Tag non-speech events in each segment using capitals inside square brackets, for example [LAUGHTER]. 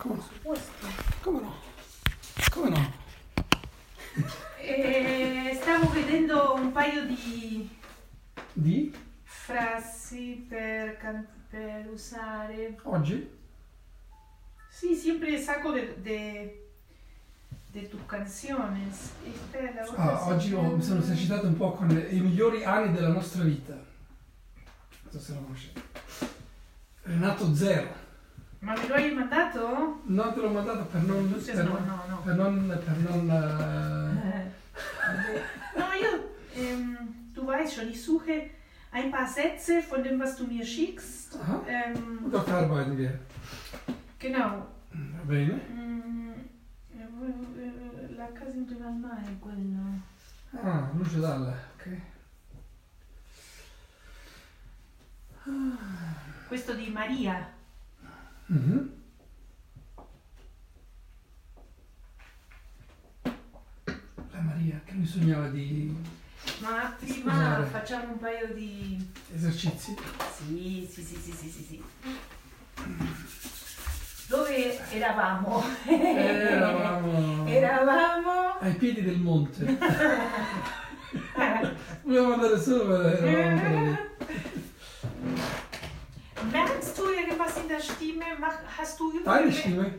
Come no? Come no? Come no? Eh, stavo vedendo un paio di Di? frasi per, can- per usare. Oggi? Sí, siempre saco de, de, de tus canciones. Ah, oggi ho- mi sono esercitato un po' con i migliori anni della nostra vita. Non so se lo conoscete. Renato Zero. Ma me lo hai mandato? Non te l'ho mandato per non... Entonces Per, no, no, no. per non... Per non eh, No, yo, ähm, du weißt schon, ich suche ein paar Sätze von dem, was du mir schickst. aha. Ähm, Dort arbeiten wir. genau. Va bene. Mm, eh, La casa in prima al mare, quello. Ah, luce dalla, ok. Questo di Maria. Mhm. La Maria, che lui sognava di Ma prima Scusare. facciamo un paio di... esercizi. Sì, sì, sì, sì, sì, sì, sì. Dove eravamo? Eravamo [LAUGHS] Eravamo... ai piedi del monte. [LAUGHS] Volevamo andare sopra, eravamo ancora lì. [LAUGHS] Merkst du irgendwas in der Stimme? Mach, hast du Deine Übungen? Stimme?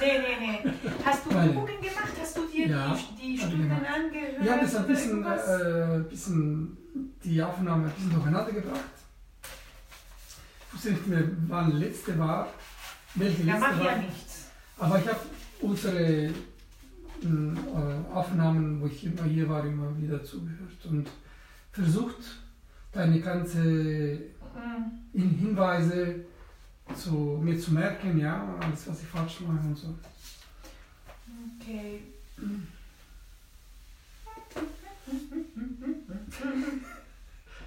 Nee, nee, nee. Hast du. Übungen gemacht? Hast du dir Ja, die, die Stimmen angehört? Haben das ein bisschen, äh, bisschen die Aufnahme ein bisschen durcheinander gebracht. Ich wusste nicht mehr, wann letzte war. Welche ja, letzte mach war. ja nichts. Aber ich habe unsere mh, äh, Aufnahmen, wo ich immer hier war, immer wieder zugehört und versucht, deine ganze Mm. Hin- Hinweise zu, mir zu merken, ja, alles, was ich falsch mache und so. Ok.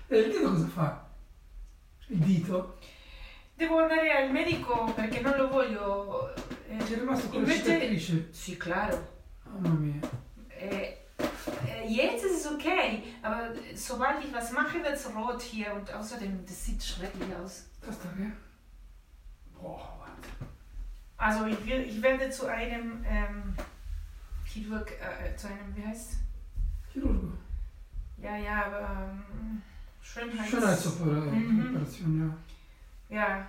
E il dito cosa fa? Il dito? Devo andare al medico perché non lo voglio. eh, C'è rimasto con la invece- cicatrice. Sì, claro. Mamma mia. Äh, jetzt ist es okay, aber sobald ich was mache, wird es rot hier und außerdem, das sieht schrecklich aus. Das da, gell? Boah, warte. Also ich, will, ich werde zu einem ähm, Chirurg, äh, zu einem, wie heißt Chirurgo. Ja, ja, aber ähm, Schönheits... Schönheitsoperation, ja. Ja.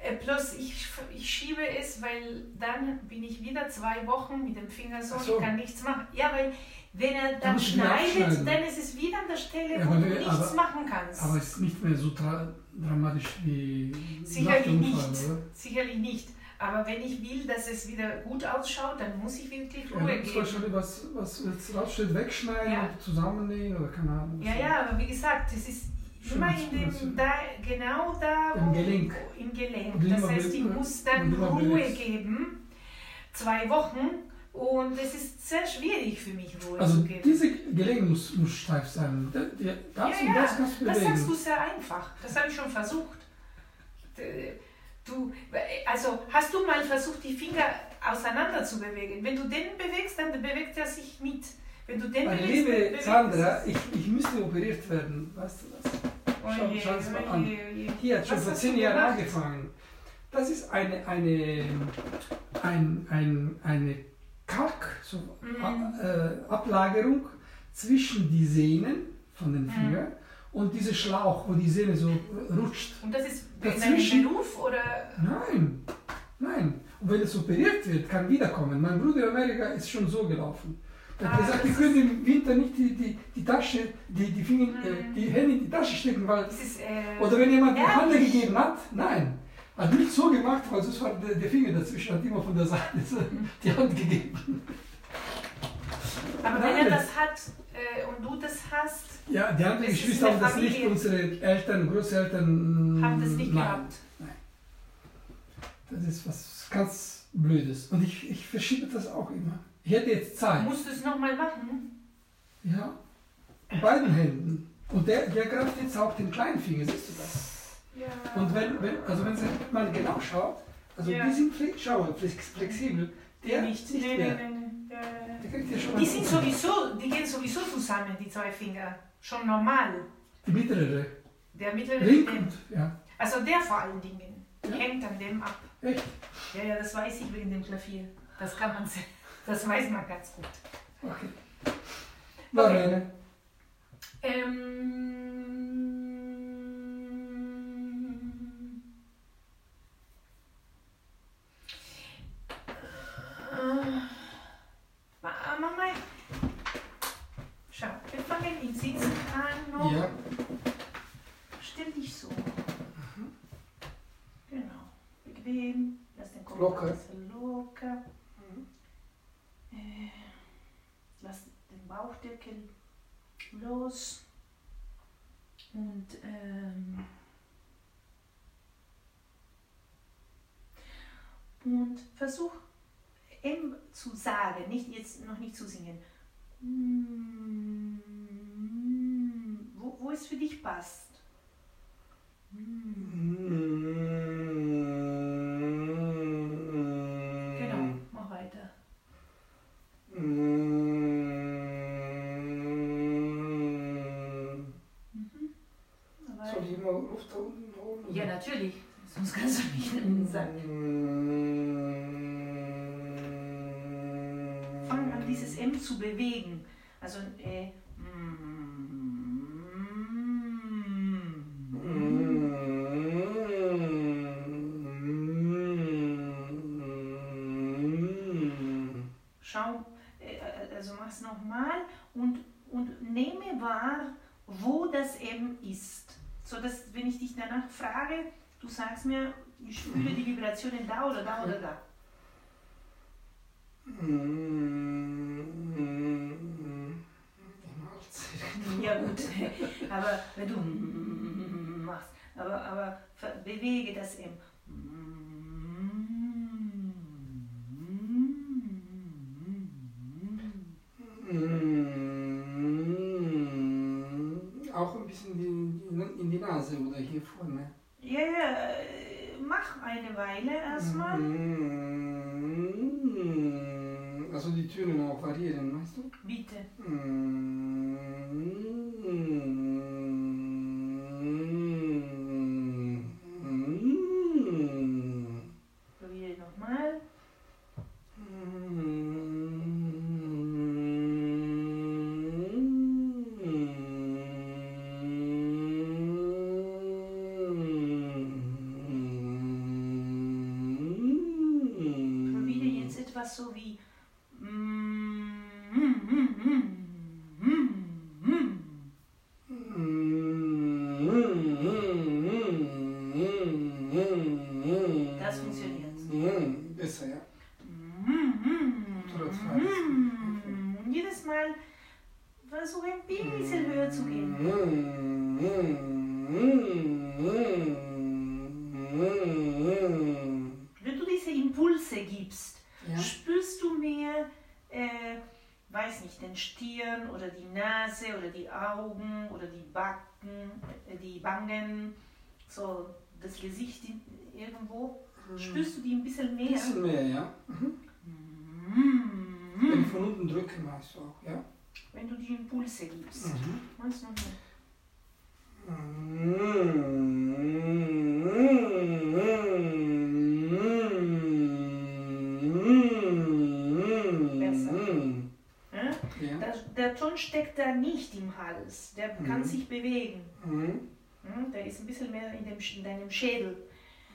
Äh, plus ich, ich schiebe es, weil dann bin ich wieder zwei Wochen mit dem Finger so, so. ich kann nichts machen. Ja, weil wenn er Da dann schneidet, dann ist es wieder an der Stelle, Ja, wo du nichts aber- machen kannst. Aber es ist nicht mehr so dra dramatisch wie Sicherlich dem nicht. Unfall, oder? Sicherlich nicht. Aber wenn ich will, dass es wieder gut ausschaut, dann muss ich wirklich Ja, Ruhe sollst geben. schon was, was jetzt raussteht, wegschneiden Ja. oder zusammenlegen oder keine Ahnung. Ja, ja, aber wie gesagt, es ist immer in dem, da, genau da, Im wo- Gelenk. Im Gelenk. Das heißt, ich muss dann Ruhe geben, zwei Wochen, und es ist sehr schwierig für mich, Ruhe Also zu geben. diese Gelenk muss, muss steif sein. Das Ja, und ja, das kannst du Das bewegen. sagst du sehr einfach. Das habe ich schon versucht. Du, also hast du mal versucht, die Finger auseinander zu bewegen? Wenn du den bewegst, dann bewegt er sich mit. Wenn du den Meine bewegst, liebe bewegt er Sandra, ich, ich müsste operiert werden. Weißt du das? Schau, Oje, schau es mal oje, an. oje. Hier hat schon vor zehn Jahren angefangen. Das ist eine, eine, ein, ein, eine Kalk, so, Mhm. Äh, Ablagerung zwischen die Sehnen von den Mhm. Fingern und dieser Schlauch, wo die Sehne so äh, rutscht. Und das ist Dazwischen- deinem Beruf oder? Nein, nein. Und wenn es operiert wird, kann wiederkommen. Mein Bruder in Amerika ist schon so gelaufen. Er hat Ah, gesagt, wir können im Winter nicht die, die, die Tasche, die, die, Finger, Mhm. äh, die Hände in die Tasche stecken, weil ist, äh, oder wenn jemand die Hand gegeben hat, nein. Hat nicht so gemacht, weil sonst war der, Finger dazwischen, hat immer von der Seite [LAUGHS] die Hand gegeben. Aber wenn Nein. er das hat äh, und du das hast, Ja, die anderen Geschwister haben das nicht, unsere Eltern, Großeltern. haben das nicht nein. gehabt. Das ist was ganz Blödes. Und ich, ich verschiebe das auch immer. Ich hätte jetzt Zeit. Musst du es nochmal machen? Ja. Mit beiden Händen. Und der, der greift jetzt auch den kleinen Finger, siehst du das? Ja. Und wenn, wenn, also wenn man genau schaut, also Ja. die sind fle schau, mal, flex flexibel, der nicht. nicht Nee, mehr. nee, nee. Der kriegt ja schon Die mal- sind sowieso, die gehen sowieso zusammen, die zwei Finger. Schon normal. Die mittlere. Der mittlere, Link ja. also der vor allen Dingen, Ja. hängt an dem ab. Echt? Ja, ja, das weiß ich wegen dem Klavier. Das kann man, se- das weiß man ganz gut. Okay. Marlene. Ähm, äh, Ma- Mama, schau, wir fangen im Sitzen an noch. Ja. Stell dich so. Genau. Bequem. Lass den Kopf Locker. locker. Äh, lass den Bauchdeckel los. Und ähm, und versuch M zu sagen, nicht jetzt noch nicht zu singen. Mm, Wo, wo es für dich passt. Genau, mach weiter. Mhm. Aber- Soll ich mal Luft da unten holen? Ja, natürlich. Sonst kannst du nicht sagen. Zu bewegen. Also, äh, schau, äh, also mach's nochmal und, und nehme wahr, wo das M ist. So dass, wenn ich dich danach frage, du sagst mir, ich spüre die Vibrationen da oder da oder da. Ja gut, aber wenn du machst, aber, aber bewege das M. Auch ein bisschen die, in die Nase oder hier vorne. Ja, ja, äh, mach eine Weile erstmal. Also die Töne auch variieren, weißt du? Bitte. Probiere nochmal. Probiere jetzt etwas so wie. Das funktioniert. Besser, ja. Und jedes Mal versuche ein bisschen höher zu gehen. Wenn du diese Impulse gibst, Ja. spürst du mehr, äh, weiß nicht, den Stirn oder die Nase oder die Augen oder die Backen, äh, die Wangen, so das Gesicht in, irgendwo. Spürst du die ein bisschen Ein mehr? bisschen mehr, ja. Wenn Mhm. ich von unten drücke, machst du auch, ja. Wenn du die Impulse gibst. Mhm. Machst du noch mehr? Ja? Ja. Der, der Ton steckt da nicht im Hals, der kann Mhm. sich bewegen. Mhm. Hm, Der ist ein bisschen mehr in, dem, in deinem Schädel.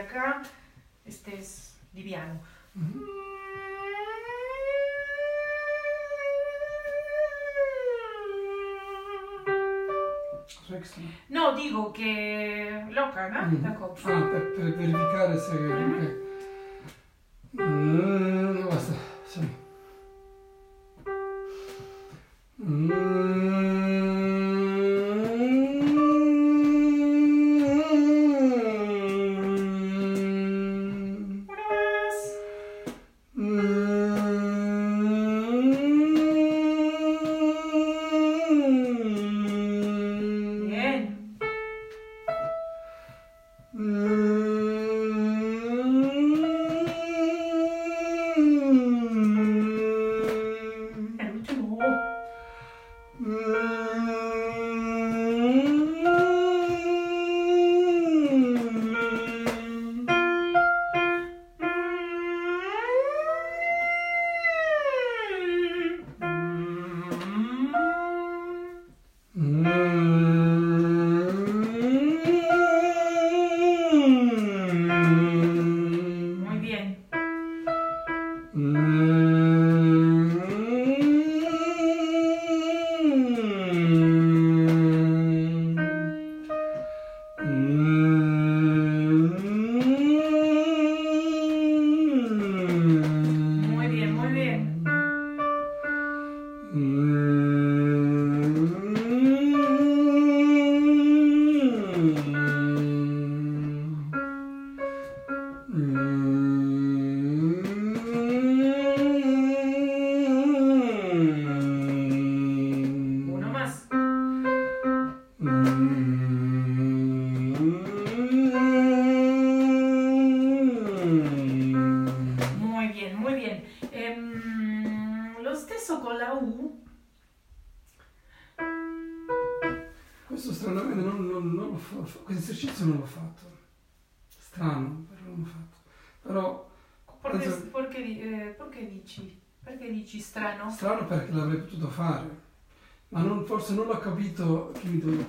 Acá estés liviano. Extra. No, dico che loca, no? Mm. Ecco. Ah, per, per verificare se... ok. Potuto fare. Ma non- forse non l'ho capito che mi dovevo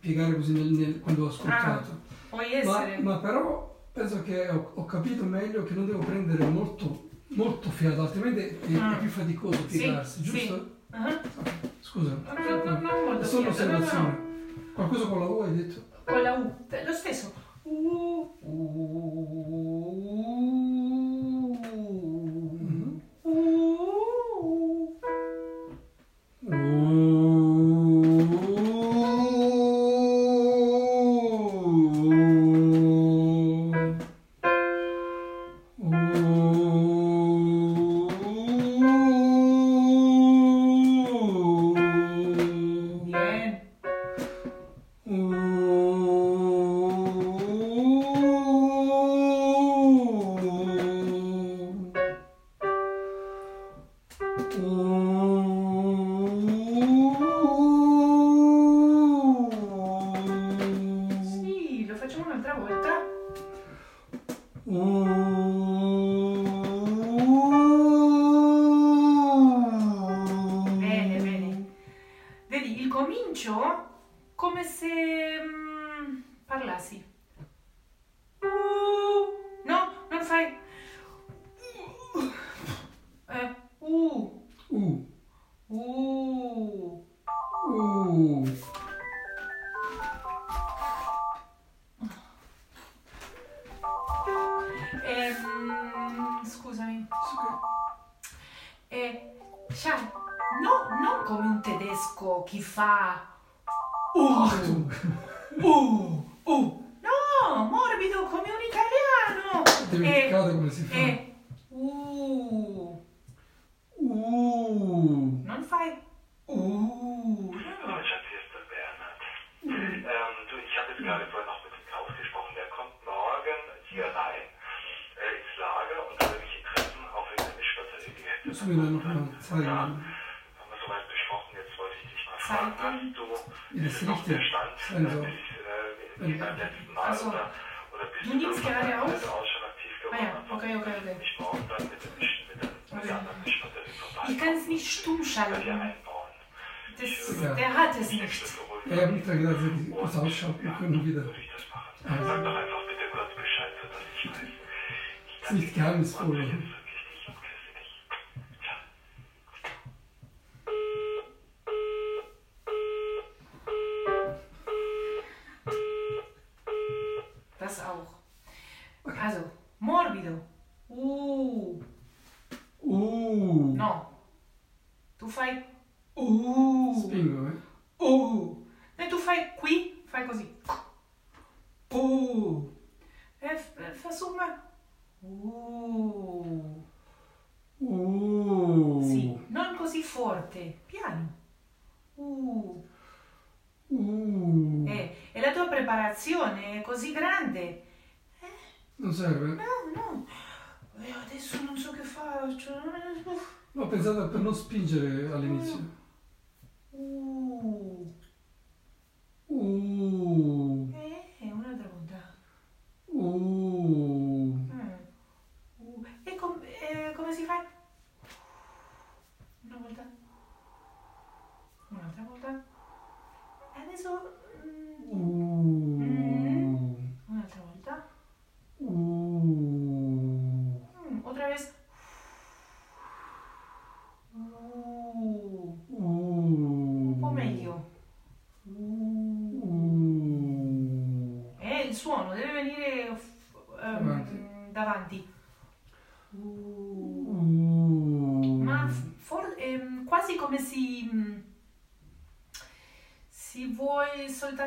piegare così nel- nel- quando ho ascoltato. Può Ma, essere. ma però penso che ho, ho capito meglio che non devo prendere molto, molto fiato, altrimenti è, è Ah. più faticoso Sì, piegarsi, sì. giusto? Ah, Scusa. No, no, no, no, molto È solo fiato, no, no, no. osservazione. Qualcosa con la U hai detto? Con la U. Eh, Lo stesso. U. Mhm.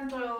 사람처럼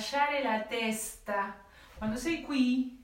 lasciare la testa. Quando sei qui,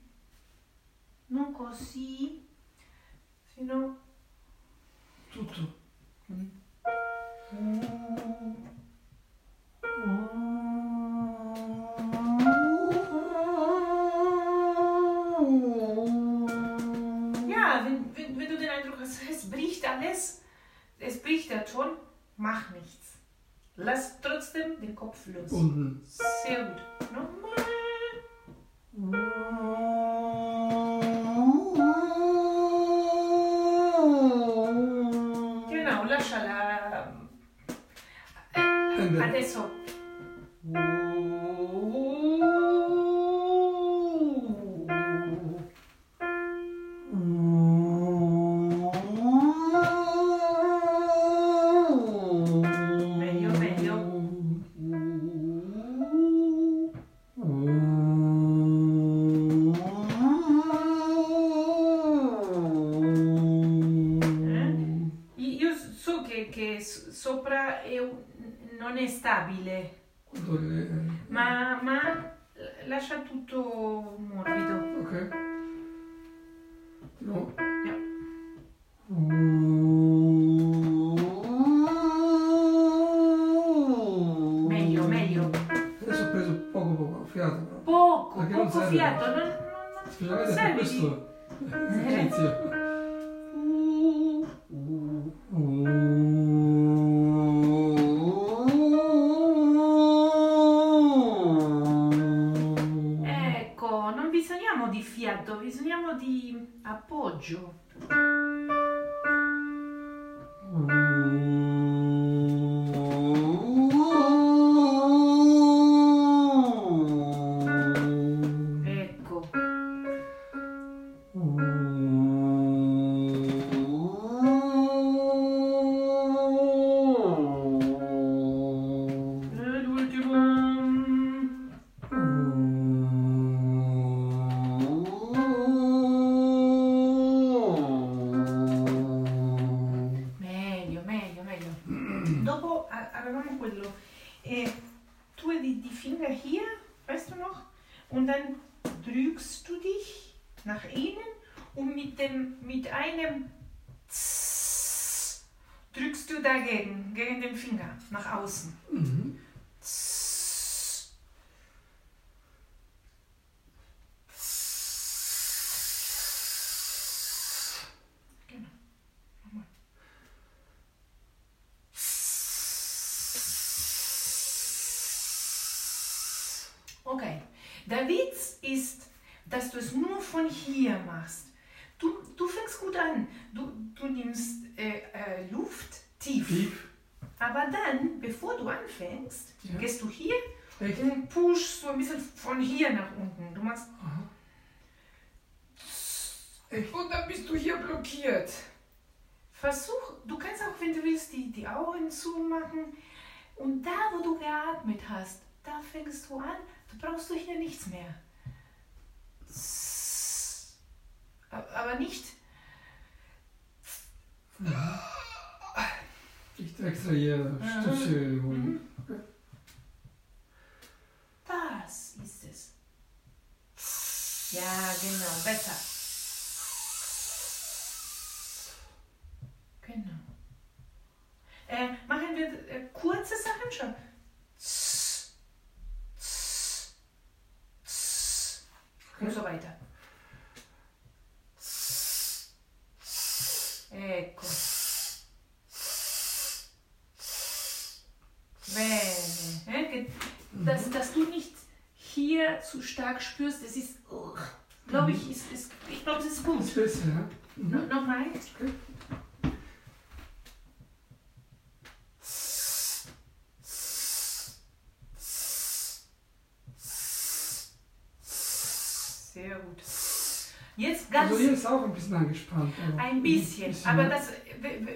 einem Tss drückst du dagegen, gegen den Finger, nach außen. Mhm. Tss. Genau. Nochmal. Okay. Der Witz ist, dass du es nur von hier machst. Gut an. Du, du nimmst äh, äh, Luft tief. Tief. Aber dann, bevor du anfängst, Ja. gehst du hier Echt? und pushst so ein bisschen von hier nach unten. Du machst und dann bist du hier blockiert. Versuch, du kannst auch, wenn du willst, die, die Augen zumachen. Und da, wo du geatmet hast, da fängst du an. Da brauchst du hier nichts mehr. Aber nicht. Ich extrahiere Mhm. Stütze. Mhm. Das ist es. Ja, genau, besser. Genau. Äh, machen wir äh, kurze Sachen schon. Und so weiter. Ecco. Bene. Eh, Dass, dass du nicht hier zu stark spürst, das ist, glaube ich, ist, ist, ich glaube, das ist gut. Mhm. Nochmal. Okay. Sehr gut. Jetzt ganz Also hier ist auch ein bisschen angespannt. aber ein bisschen, aber das,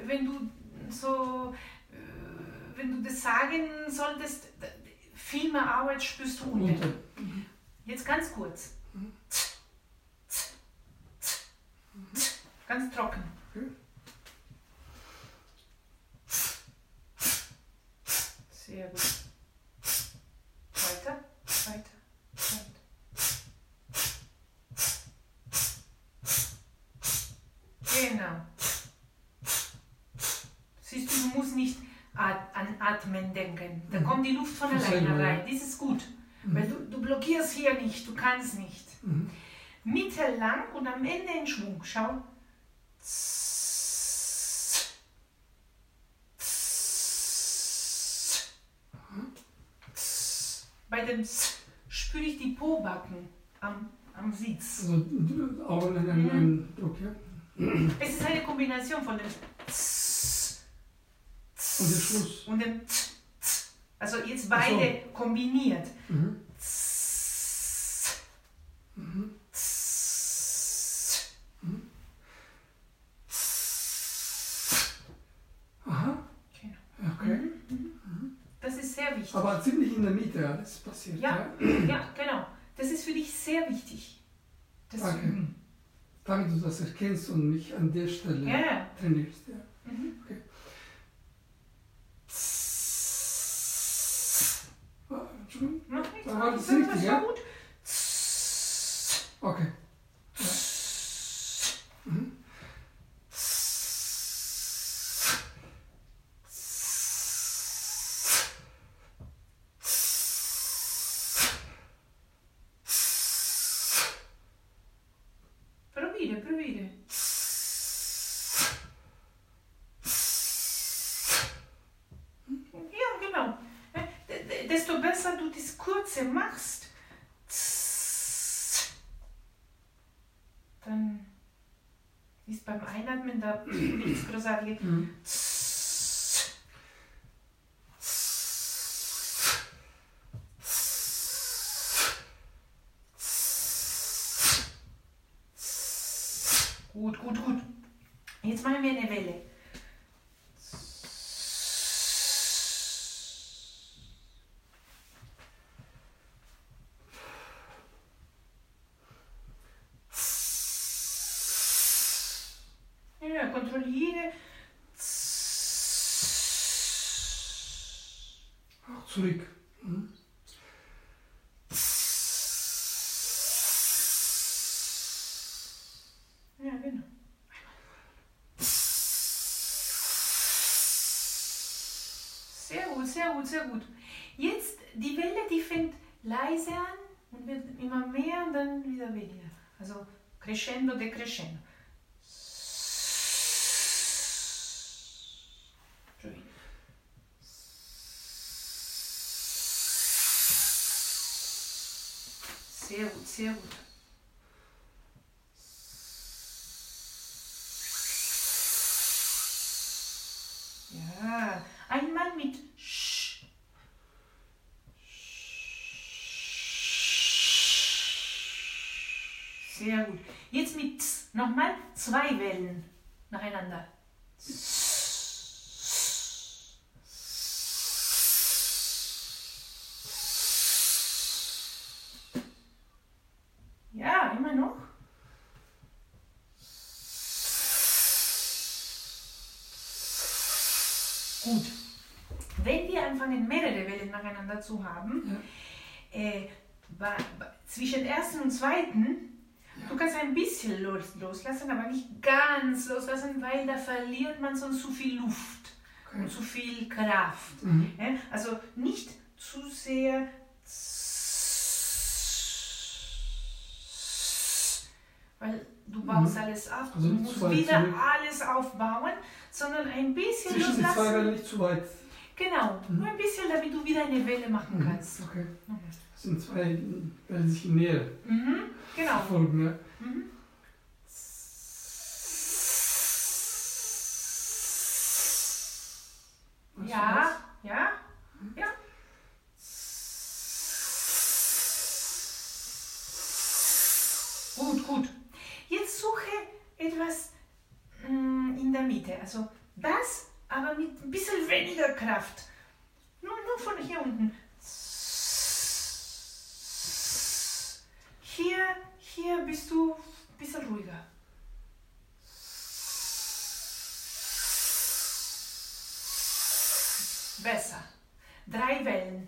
wenn du so, äh, wenn du das sagen solltest, viel mehr Arbeit spürst du unten. Unter. Jetzt ganz kurz. Mhm. Ganz trocken. Okay. Sehr gut. Weiter, weiter. Genau. Musst nicht an Atmen denken. Da Mhm. kommt die Luft von alleine rein. Das ist gut. Weil du, du blockierst hier nicht, du kannst nicht. Mhm. Mitte lang und am Ende in Schwung. Schau. Bei dem S spüre ich die Pobacken am, am Sitz. Also in einen, einen Druck, ja? Es ist eine Kombination von dem S Und der Schluss. und dem T, T, Also jetzt Ach so. beide kombiniert. Mhm. Tss, Mhm. Aha. Genau. Okay. Das ist sehr wichtig. Aber ziemlich in der Mitte alles passiert. Ja. Ja, genau. Das ist für dich sehr wichtig. Das Danke. üben. Danke, dass du das erkennst und mich an der Stelle Ja, ja. trainierst. Ja. Mhm. Ah, Entschuldigung. Mach nichts. Da war das richtig, ja? gut. Okay. Ja. stand-up, w zurück. Mhm. Ja, genau. Sehr gut, sehr gut, sehr gut. Jetzt die Welle, die fängt leise an und wird immer mehr und dann wieder weniger. Also crescendo, decrescendo. Sehr gut, sehr gut. Ja, einmal mit Sch. Sehr gut. Jetzt mit. Nochmal zwei Wellen nacheinander. Ja, immer noch. Gut. Wenn wir anfangen, mehrere Nacheinander zu haben, äh, bei, bei, zwischen ersten und zweiten, du kannst ein bisschen los, loslassen, aber nicht ganz loslassen, weil da verliert man sonst zu viel Luft Okay. und zu viel Kraft. Mhm. Ja? Also nicht zu sehr. Weil du baust Mhm. alles auf, Also du musst wieder alles aufbauen, sondern ein bisschen Zwischen die zwei loslassen. Nicht zu weit. Genau, nur ein bisschen, damit du wieder eine Welle machen Mhm. kannst. Okay. Mhm. Das sind zwei Wellen, sich näher Mhm. Genau. folgen. Ja. Mhm. Ja, ja, ja. Gut, gut. Jetzt suche etwas mm, in der Mitte. Also das, aber mit ein bisschen weniger Kraft. Nur, nur von hier unten. Hier, hier bist du ein bisschen ruhiger. Besser. Drei Wellen.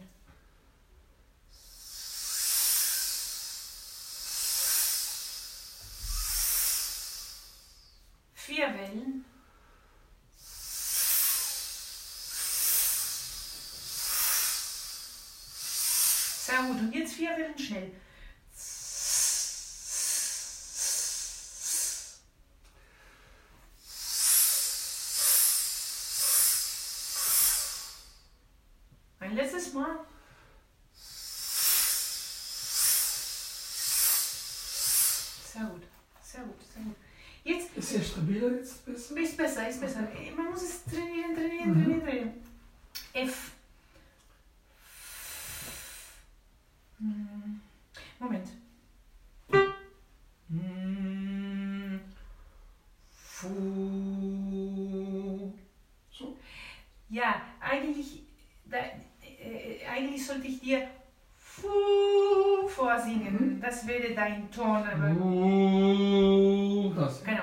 Vier Wellen. Vier Wellen schnell. Ein letztes Mal. Sehr gut, sehr gut, sehr gut. Jetzt Ist er stabiler jetzt besser? ist besser, ist besser. ja, eigentlich, da, äh, eigentlich sollte ich dir vorsingen. Mhm. Das wäre dein Ton. Aber, das. Genau.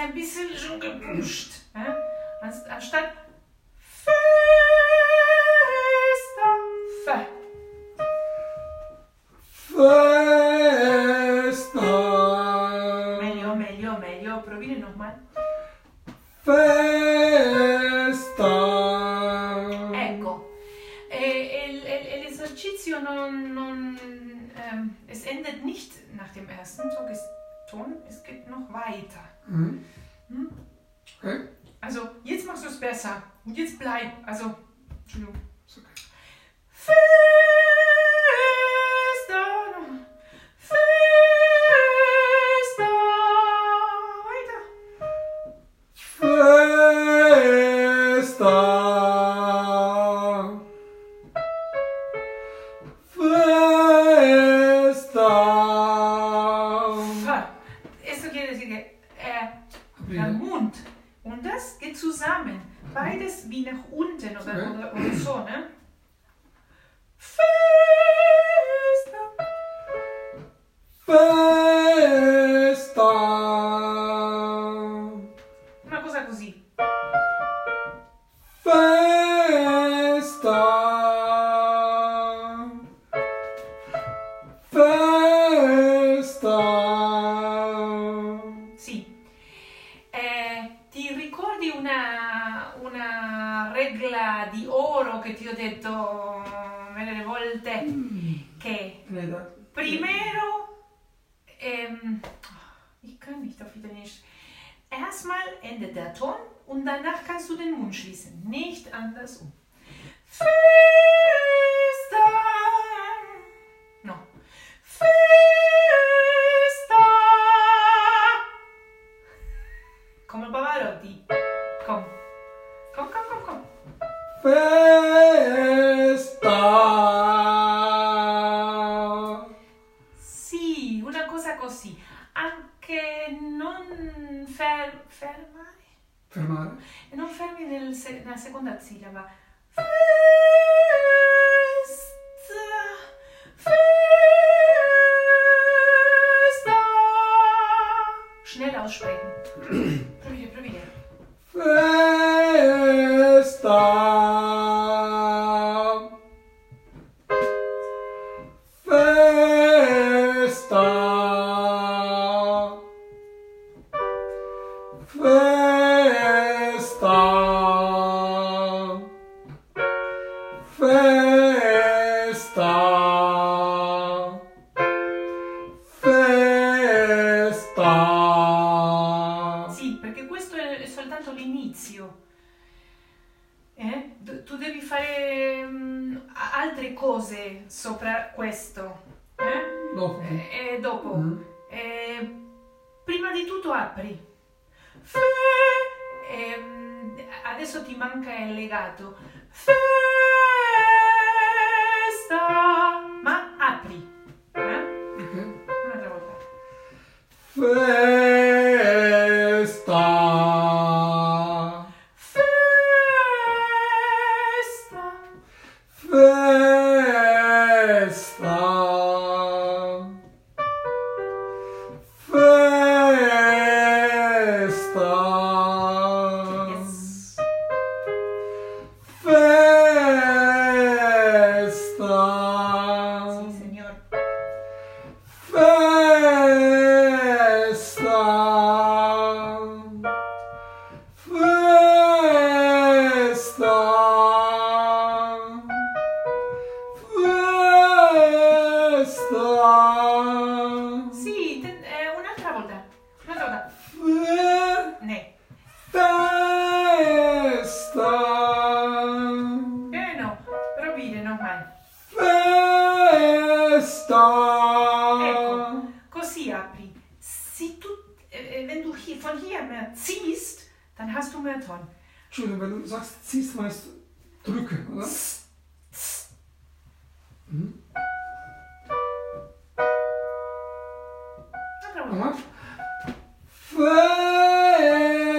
ein bisschen schon gebüscht. Ja? Ne? Anstatt tun, es geht noch weiter. Mhm. Hm? Okay. Also, jetzt machst du es besser. Und jetzt bleib. Also, Entschuldigung. Ist okay. Fester, fester. wie nach unten oder, okay. oder, oder so, ne? Fester! Fester! fatto mille volte mm. che Credo. primero ähm, ich kann nicht auf Italienisch erstmal endet der Ton und danach kannst du den Mund schließen nicht andersrum Fü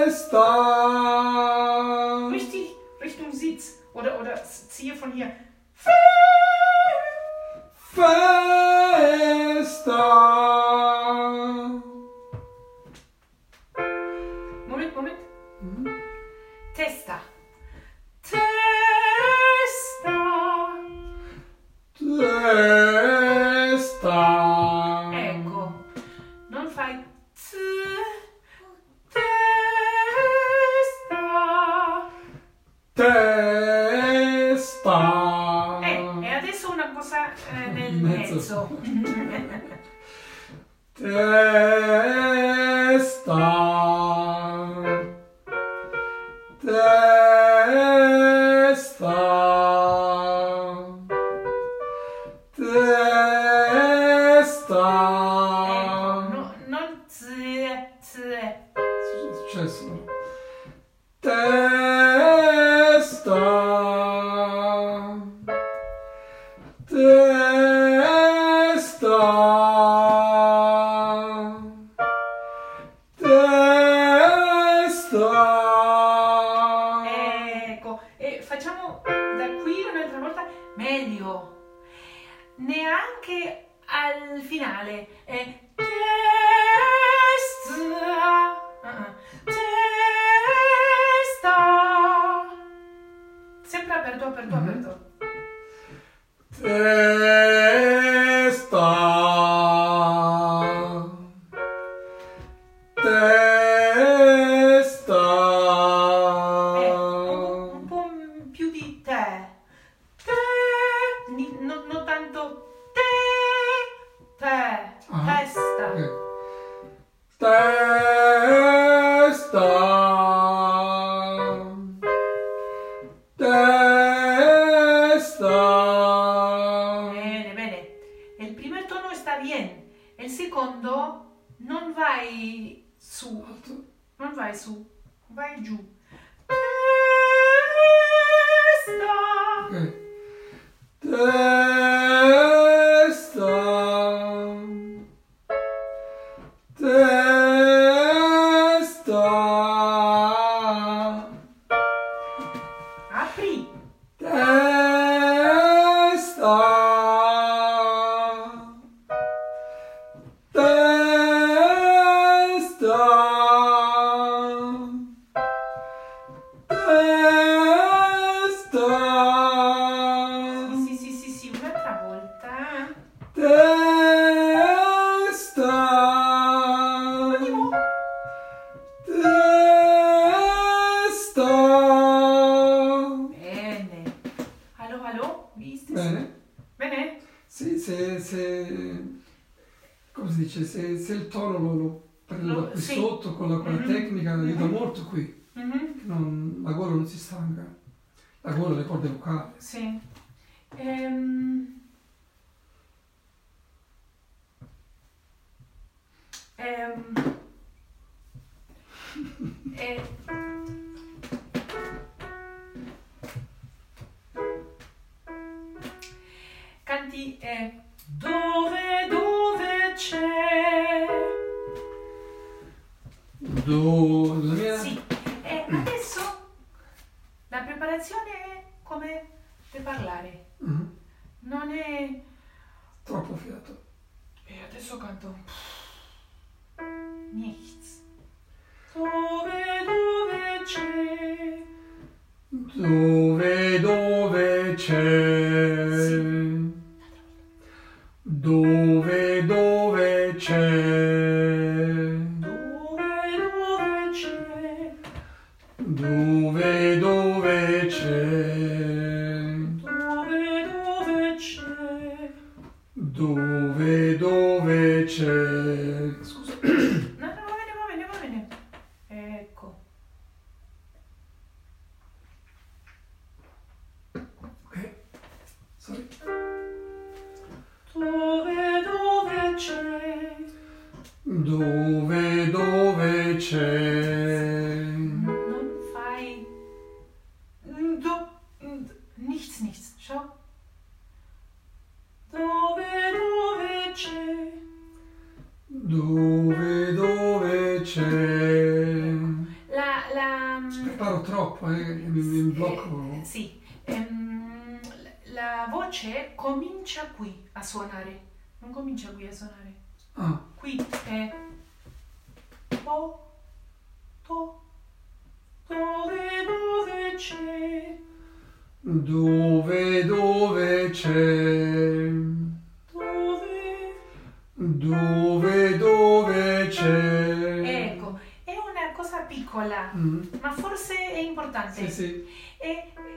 Festa. Richtig, Richtung Sitz. Oder, oder ziehe von hier. Festa.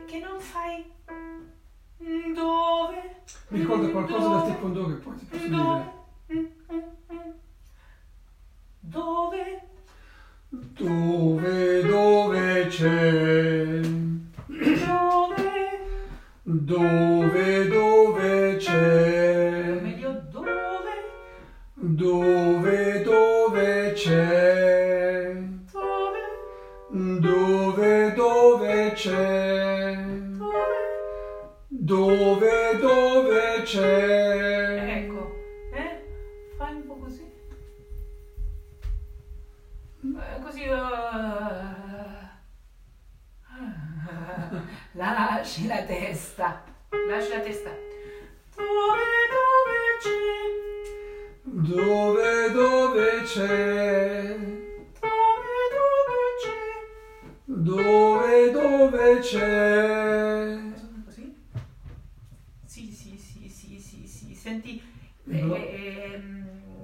che non fai dove? Mi ricorda qualcosa dove, del taekwondo che poi ti posso dove, dire. Dove? Dove, dove c'è? Dove? Dove, dove c'è? Meglio dove? Dove, dove c'è? Dove? Dove, dove c'è? Dove, dove c'è? Ecco, eh? Fai un po' così. Eh, così... Uh... Lasci la testa. Lasci la testa. Dove, dove c'è? Dove, dove c'è? Dove, dove c'è? Dove, dove c'è? senti eh, eh,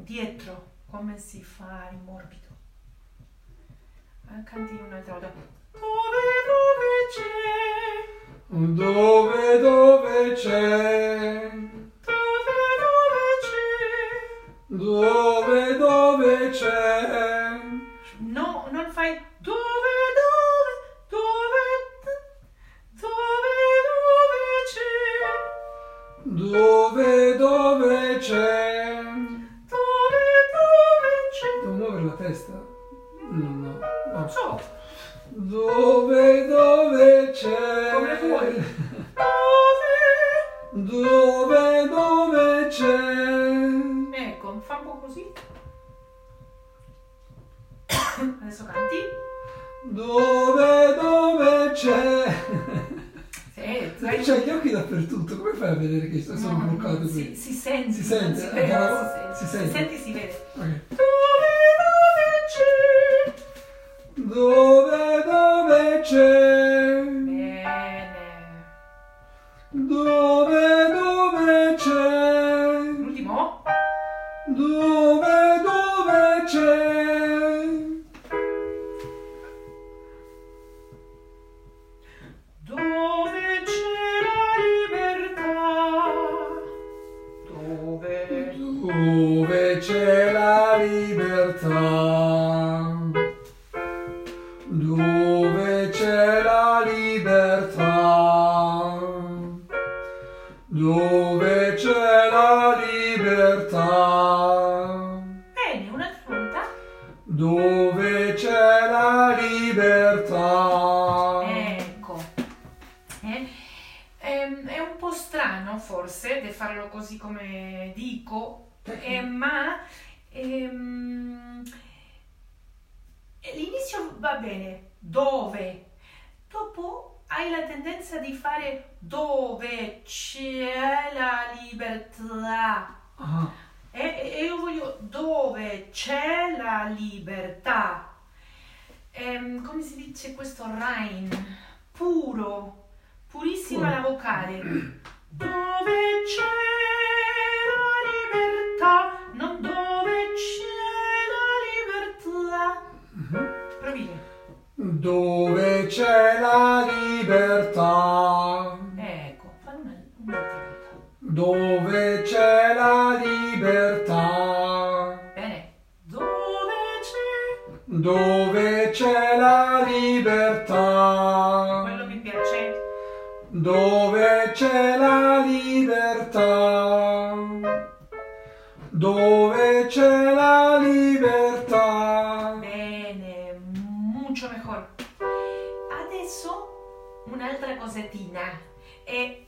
dietro, come si fa il morbido. Eh, canti un'altra volta. Dove, dove c'è? Dove, dove c'è? Dove, dove c'è? Dove, dove c'è? No, non fai dove, dove, dove, dove, dove c'è? Dove, testa? Non no. Non ah. so. Dove, dove c'è? Come vuoi. dove? Dove, dove c'è? Ecco, fa un po' così. Adesso canti. Dove, dove c'è? Sì, cioè, gli occhi dappertutto, come fai a vedere che sono no, bloccato qui? Si, si sente, si sente, si, vede, si, sente. si, sente. si, sente. si, vede. Okay. Dove, dove dove c'è? c'è? Bene. Dove va bene. Dove? Dopo hai la tendenza di fare dove c'è la libertà. Ah, E, e- io voglio dove c'è la libertà. Ehm, come si dice questo Rhin? Puro, purissima Puro. la vocale. [CLEARS THROAT] Dove c'è la libertà, non dove c'è la libertà. Provi. dove c'è la libertà? Ecco, fallo una- un'altra volta. Dove c'è la libertà? Bene. Dove c'è? Dove c'è la libertà? Quello mi piace. Dove c'è la libertà? Dove c'è la libertà? Un'altra cosettina. E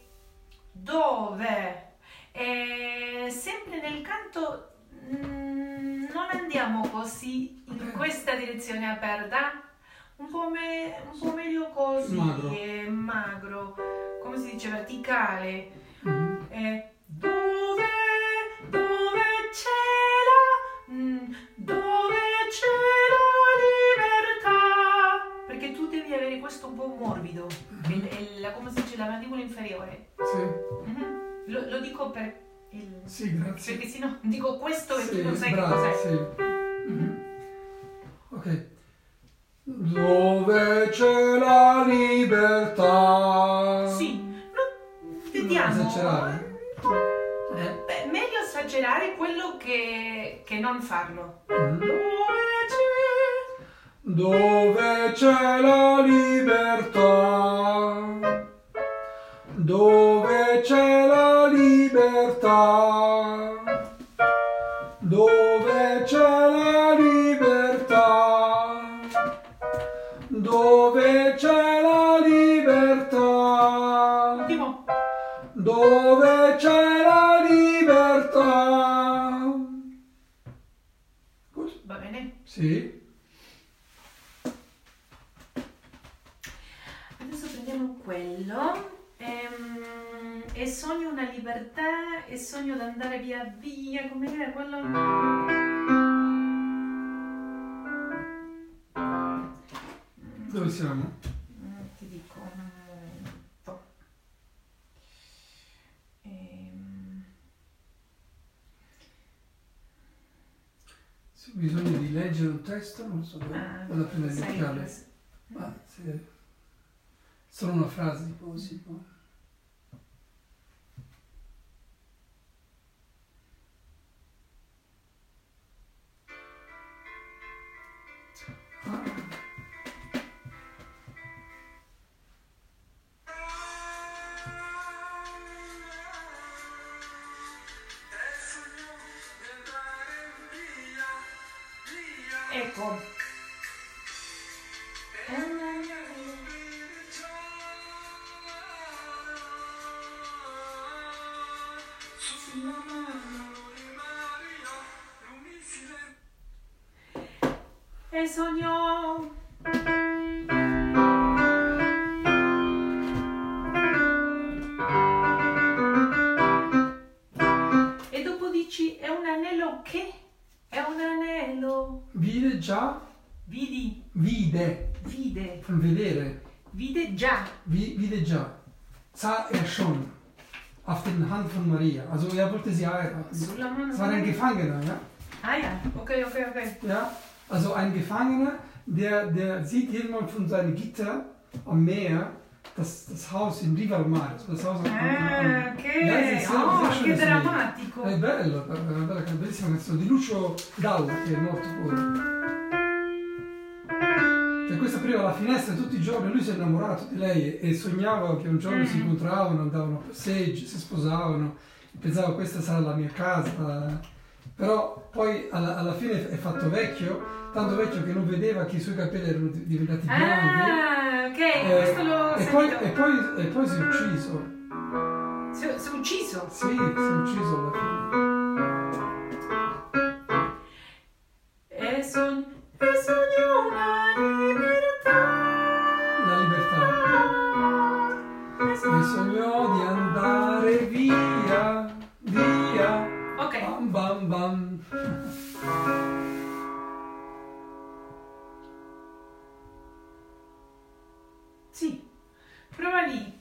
dove? E sempre nel canto mm, non andiamo così in questa direzione aperta. Un po', me- un po' meglio così, Magro. eh, magro, come si dice, verticale. Mhm. Eh, dove, dove c'è la, mm, dove c'è questo un po' morbido, il- il- la, come si dice, la mandibola inferiore. Sì, Mhm. Lo, lo dico per il... sì, grazie. Perché sennò dico questo e Sì, tu non sai bravo, che cos'è. sì. Mhm. Ok. Dove c'è la libertà? Sì, no, vediamo. esagerare. Eh, beh, meglio esagerare quello che, che non farlo. Mhm. Dove c'è? Dove c'è la libertà? Dove c'è la libertà? Dove c'è la libertà? Dove c'è la libertà? Ultimo. Dove c'è la libertà? Va bene. Sì. Prendiamo quello. Ehm, e sogno una libertà e sogno di andare via via. Com'era quello? Dove siamo? Mm, Ti dico. un po'. Ehm, Se ho bisogno di leggere un testo, non so dove. ah, Vado a prendere occhiali. cos- Ma se... Solo una frase si può. Già, sah er schon auf den Hand von Maria. Also er wollte sie heiraten. Es war ein Gefangener, ja? Ah ja, ok, ok, ok. ja? Also ein Gefangener, der, der sieht jemand von seinem Gitter am Meer das, das Haus in Riva Mare, das Haus am, Ah, am ok. Ja, sì, sì, oh, sì, che drammatico. È bello, è bella, bellissima canzone di Lucio Dalla che è morto poi. Che questa apriva la finestra tutti i giorni, lui si è innamorato di lei e sognava che un giorno si Mm. incontravano, andavano a passeggi, si sposavano, pensava questa sarà la mia casa. Però poi alla, alla fine è fatto vecchio, tanto vecchio che non vedeva che i suoi capelli erano di- diventati bianchi. Ah, ok, Eh, questo l'ho e, poi, e, poi, e poi si è ucciso. Si è, si è ucciso. Sì, si è ucciso alla fine. E sogno, e sogno una libertà. Sogno- sognò di andare via, via, Ok, bam bam bam. sì. Prova lì.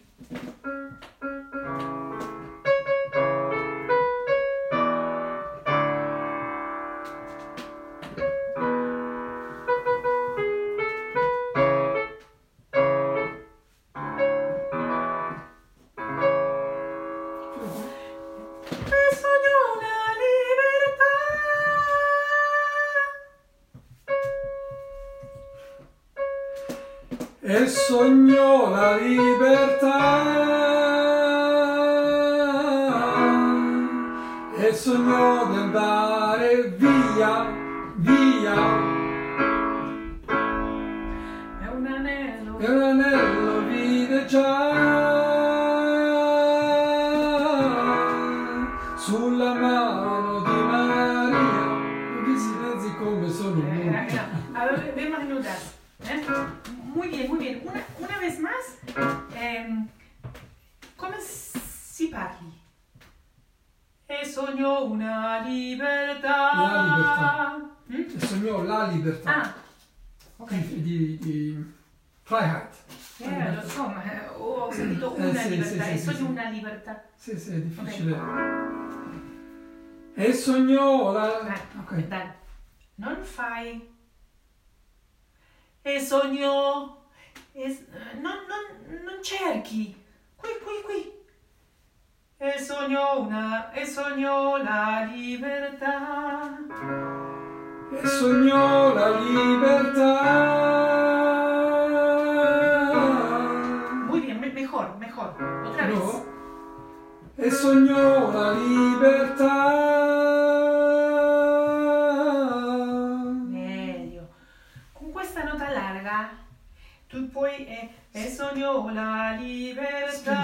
E sognò la libertà. Meglio. Con questa nota larga tu puoi eh, e sogno la libertà.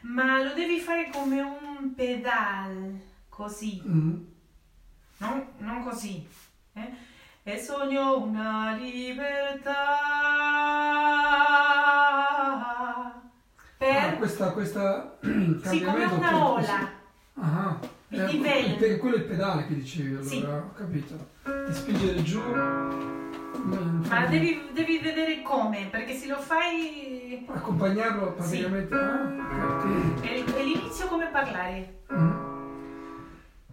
Ma lo devi fare come un pedal, così, Mm. non, non così. eh? E sogno una libertà. Questa, questa [CLEARS THROAT] sì, come una ola. Ah, Il eh, pe- quello è il pedale che dicevi allora, Sì. ho capito. Di spingere giù. Ma devi, devi vedere come, perché se lo fai Accompagnarlo praticamente. Ah, ok. è, è l'inizio come parlare. Mm.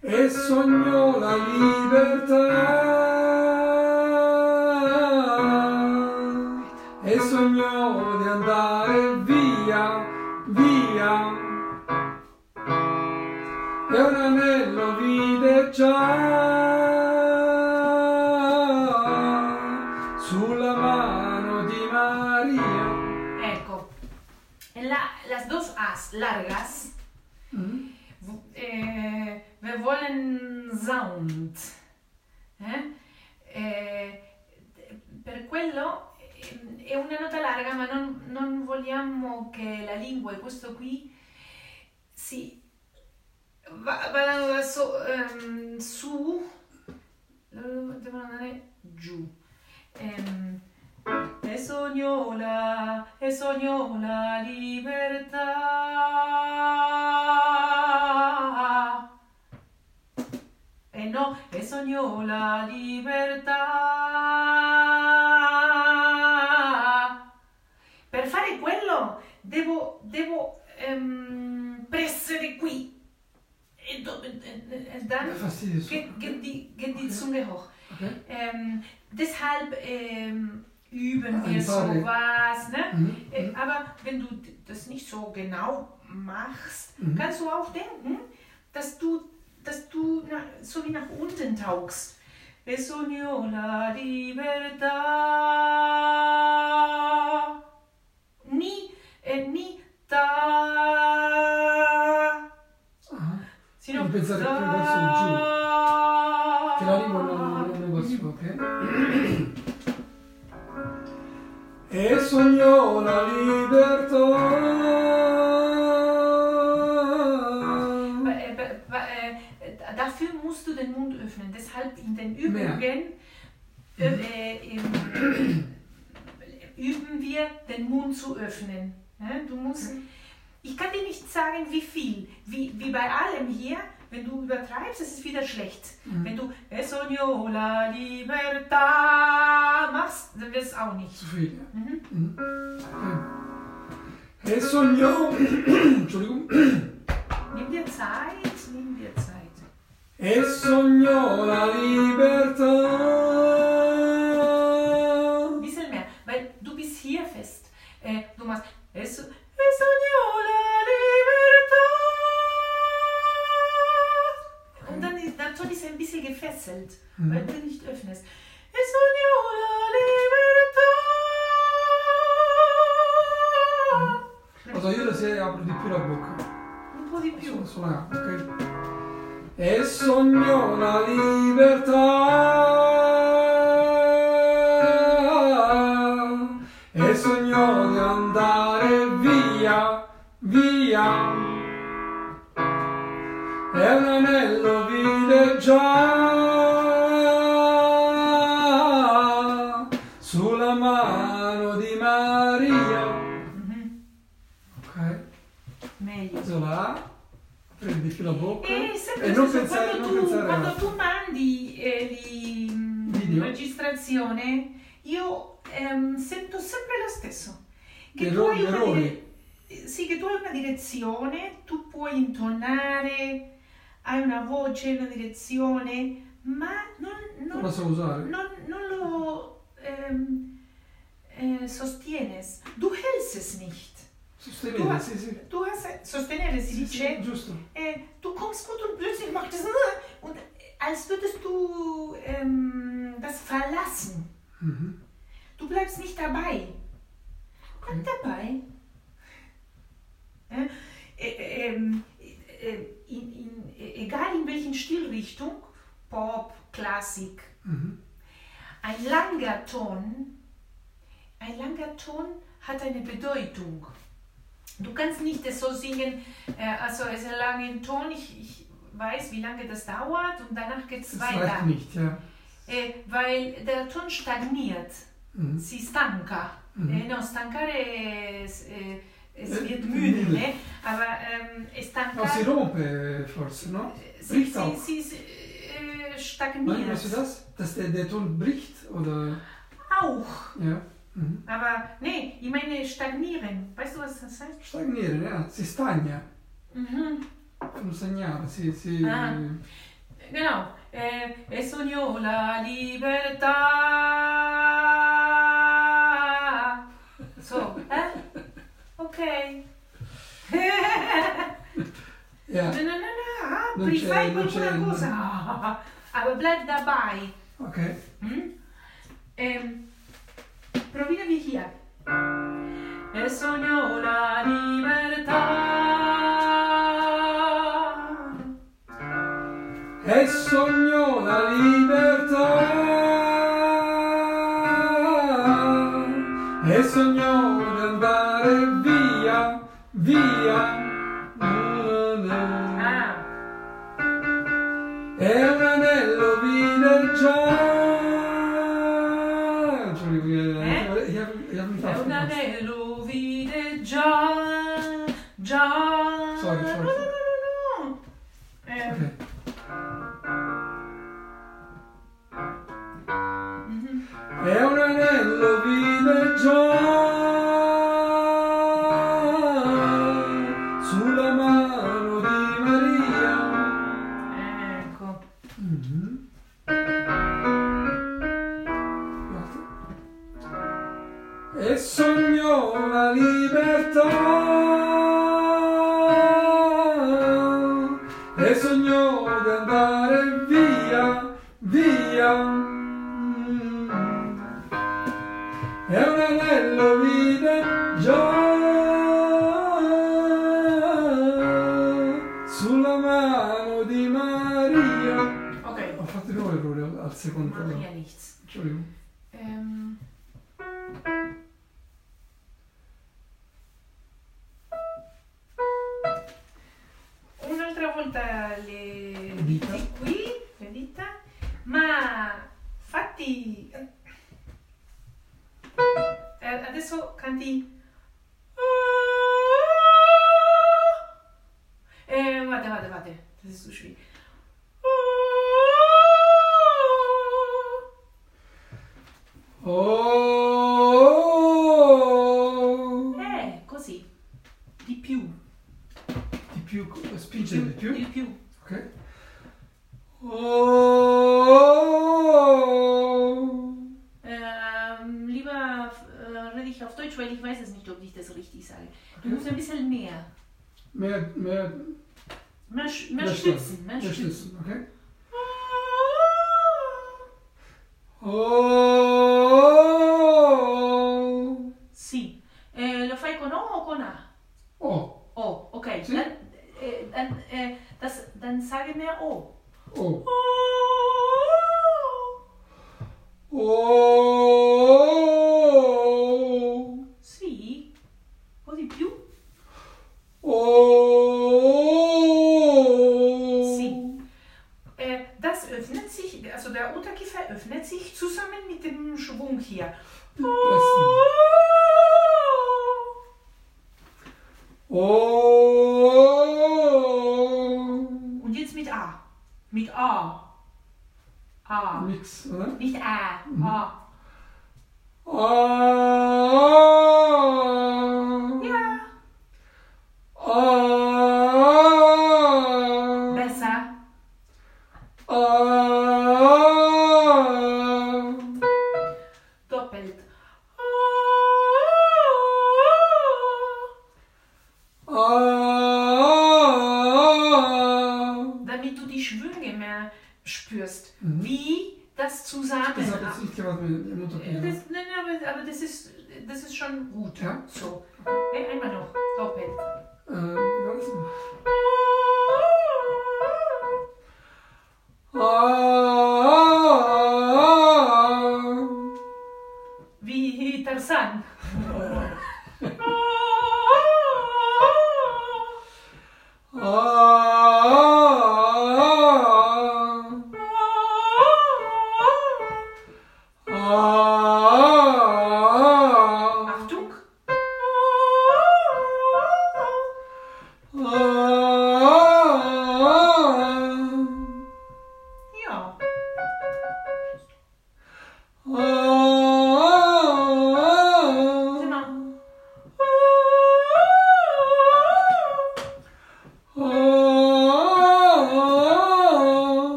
E sognò la libertà. E sognò di andare via. Già sulla mano di Maria. Ecco, La- las dos As largas Mm. eh, wir Sound. Eh? Eh, per quello eh, è una nota larga, ma non, non vogliamo che la lingua e questo qui si va- vadano da so- ehm, su, loro devono andare giù. Ehm, e sogno la, e sogno libertà. E no, e sognò la libertà. Per fare quello devo, devo ehm, pressere qui. Dann geht, geht, die, geht die Okay. Zunge hoch. Okay. Ähm, deshalb ähm, üben Ah, wir sowas. Ne? Mhm. Äh, Mhm. aber wenn du das nicht so genau machst, Mhm. kannst du auch denken, dass du, dass du na, so wie nach unten tauchst. E sogno la libertà. Nie, äh, nie da. Sino pensare più verso giù. Che la lingua non, non, va su, ok? E sognò la libertà. Äh, äh, äh, Dafür musst du den Mund öffnen. Deshalb in den Übungen äh, äh, ähm, üben wir, den Mund zu öffnen. Ja, du musst, ich kann dir nicht sagen, wie viel. Wie, wie bei allem hier, wenn du übertreibst, ist es wieder schlecht. Wenn du "E sogno la libertà machst, dann wird es auch nicht. Zu viel. Mhm. Mhm. E sognò... [CLEARS THROAT] Entschuldigung. Nimm dir Zeit, nimm dir Zeit. E sognò la libertà. Ein bisschen mehr, weil du bist hier fest. Äh, du machst sogno la libertà. Und dann ist, Ton ist ein bisschen gefesselt, weil du nicht öffnest. Sogno. Cosa io se apro di più la bocca. Un po' di più. La, ok? E sognò la libertà. Più la bocca E sempre e non pensare, quando, non tu, pensare quando altro. tu mandi eh, di mm, registrazione, io ehm, sento sempre lo stesso. Che Gli tu, hai una dire- sì, che tu hai una direzione, tu puoi intonare, hai una voce, una direzione, ma non, non- Non la so usare. non, non lo ehm, eh, sostienes. Du hältst es nicht. Sostenere, Tu- sì, sì. Du hast sostenere, si Sì, dice, giusto. äh, du kommst gut und plötzlich macht es und äh, als würdest du ähm, das verlassen. Mhm. Du bleibst nicht dabei. Bleib dabei. Äh, äh, ähm, äh, in, in, äh, egal in welchen Stilrichtung, Pop, Klassik, Mhm. ein langer Ton, ein langer Ton hat eine Bedeutung. Du kannst nicht so singen, äh, also es ist ein langer Ton, ich, ich weiß, wie lange das dauert und danach geht es Das weiter. reicht nicht, ja. Äh, weil der Ton stagniert. Mhm. Si stanca. Mhm. Eh, no, stancare es, eh, es wird müde. müde, ne? aber ähm, stanca... No, si rompe forse, no? Sie, Bricht sie, auch. sie, äh, stagniert. weißt du das? Dass der, der Ton bricht oder. Auch. Ja. Mhm. Aber nee, ich meine stagnieren. Weißt du, was das heißt? Stagnare, ja. Si stagna. Mhm. Non stagnare, si. si Ah. Genau. Eh, e sogno la libertà. So, eh? Ok. [LAUGHS] Ja, No, no, no, no, apri, fai qualcuna cosa. Aber bleib dabei. ok. Hm? Ähm, Provino Mejía. He soñado la libertà. He soñado la libertà.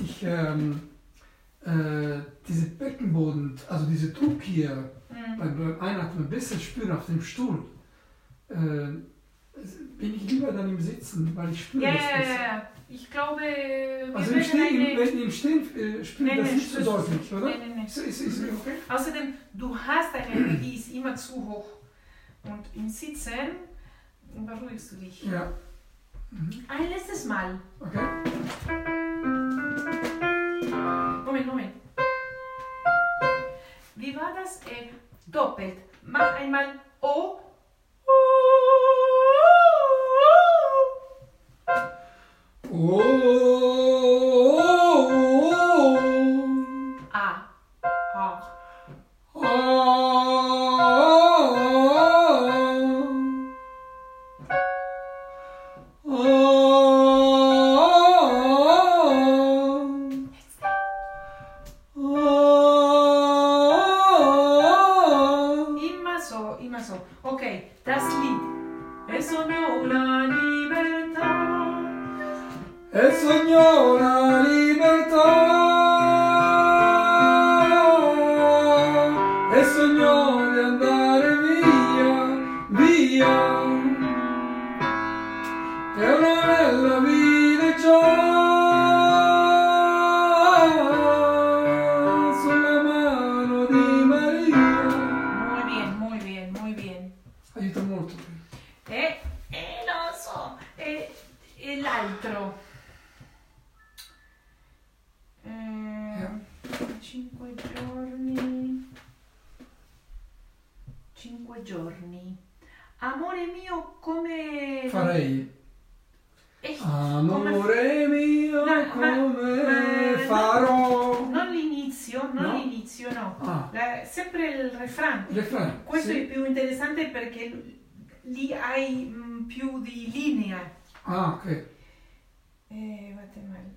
Ich ähm, äh, diese Beckenboden, also diese Druck hier Mhm. beim, beim Einatmen besser spüre auf dem Stuhl, äh, bin ich lieber dann im Sitzen, weil ich spüre Ja, das besser. ja, ja. Ich glaube, wir Also im Stehen, eine... wenn, im Stehen äh, spüre ich Nein, das nein, nicht so deutlich, oder? Nein, nein, nein. Ist, ist, ist okay? Außerdem, du hast eine Energie, die ist immer zu hoch. Und im Sitzen beruhigst du dich. Ja. Mhm. Ein letztes Mal. Okay. moment, moment. Wie war das? Äh, doppelt. Mach einmal O. Oh. oh, Il refrain, Questo sì. è più interessante perché lì hai mm, più di linea. Ah, ok. Eh, Guatemala.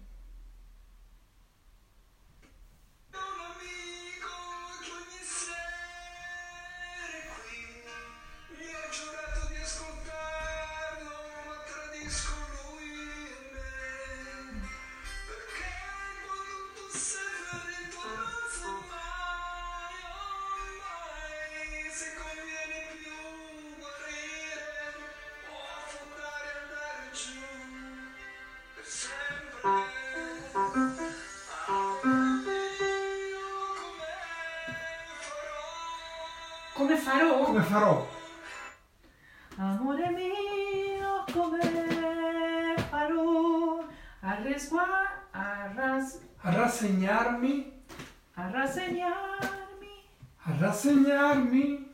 Farò? Come farò? Amore mio, come farò a, resgua- a, ras- A rassegnarmi, a rassegnarmi? a rassegnarmi.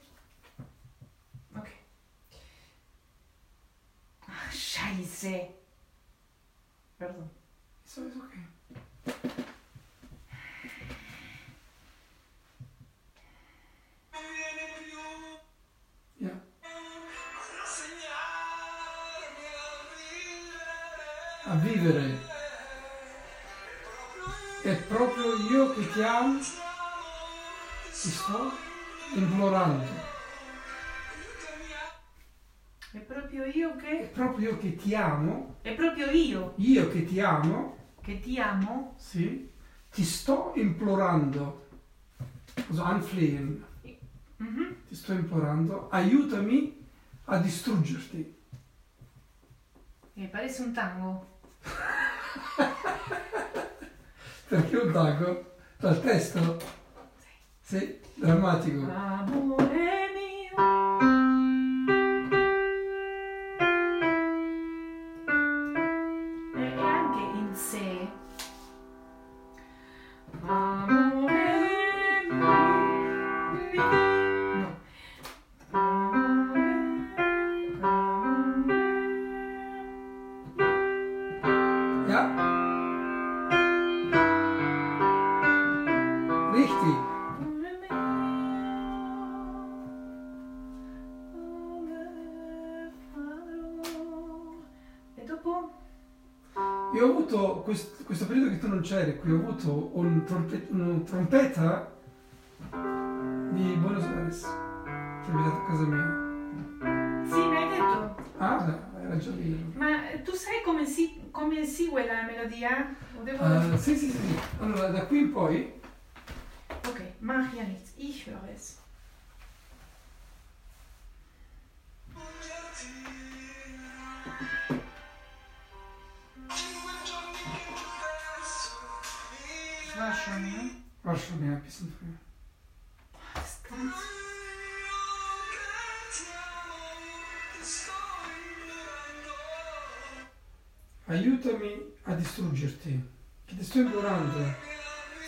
Che ti sto implorando. È proprio io È che... proprio io che ti amo, È proprio io io che ti amo, che ti amo. sì, ti sto implorando. Also anflehen. Mhm. Ti sto implorando, aiutami a distruggerti. Eh, parece un tango. [LAUGHS] Perché un tango dal testo? Sì, drammatico. Amore concerti in ho avuto un trompe- una trompeta di Buenos Aires che mi ha dato a casa mia. Sì, mi hai detto. Ah, beh, hai ragione. Ma tu sai come si, come segue la melodia? Devo... Uh, sì, sì, sì. Allora, da qui in poi... Ok, mach ja nichts, ich höre es. Ferguson for Bastards. Aiutami a distruggerti. Che ti sto ignorando.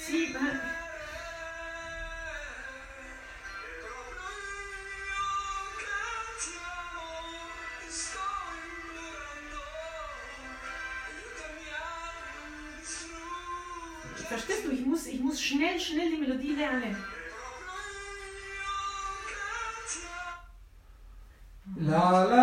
Sì, ma nelle melodie ideali. La la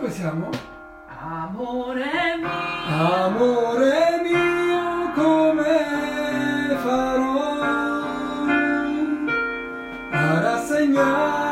Dove siamo? Amore mio. Amore mio, come farò a rassegnare?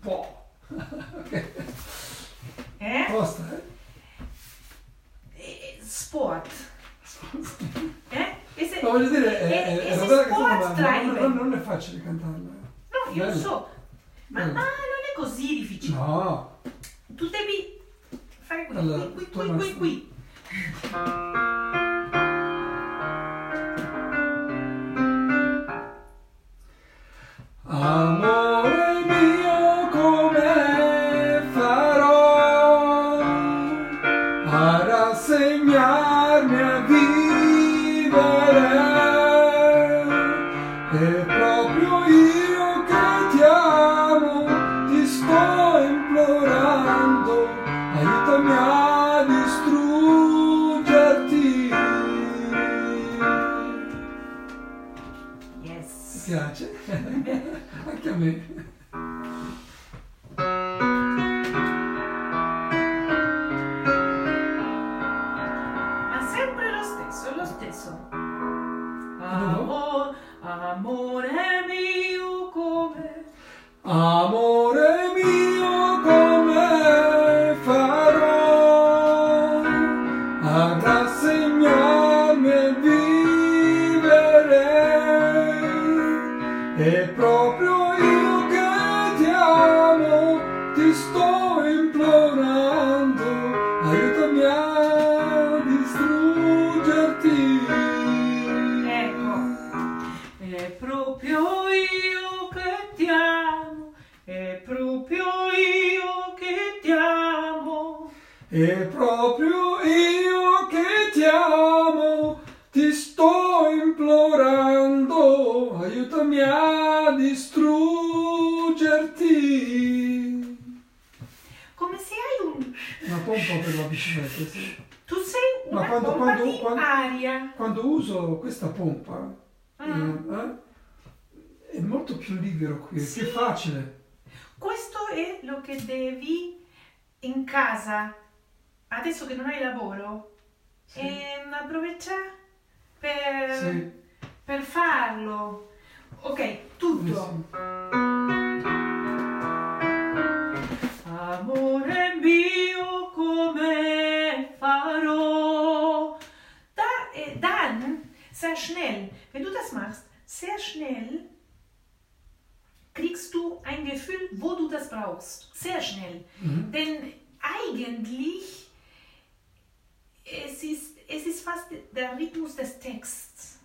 Po'. ok. [LAUGHS] Eh? Basta, eh? Eh, Sport. Eh? E se- No, voglio dire, è, e- è, e sport ma trai non, non- è facile cantarla. No, io lo Bello. so. Ma ah, non è così difficile. No, Tu devi fare qui, Allora, qui, qui, qui, su. qui. amore mais sì. Tu sei Ma una quando- pompa quando- di quando- aria. Quando uso questa pompa, Mm. eh, eh, è molto più libero qui, è Sì. più facile. Questo è lo che devi in casa, adesso che non hai lavoro, Sì. aprovechare per, Sì. per farlo. Ok, Eh, tutto. sì. Amore sehr schnell, wenn du das machst, sehr schnell kriegst du ein Gefühl, wo du das brauchst. Sehr schnell. Mhm. Denn eigentlich, es ist, es ist fast der Rhythmus des Texts.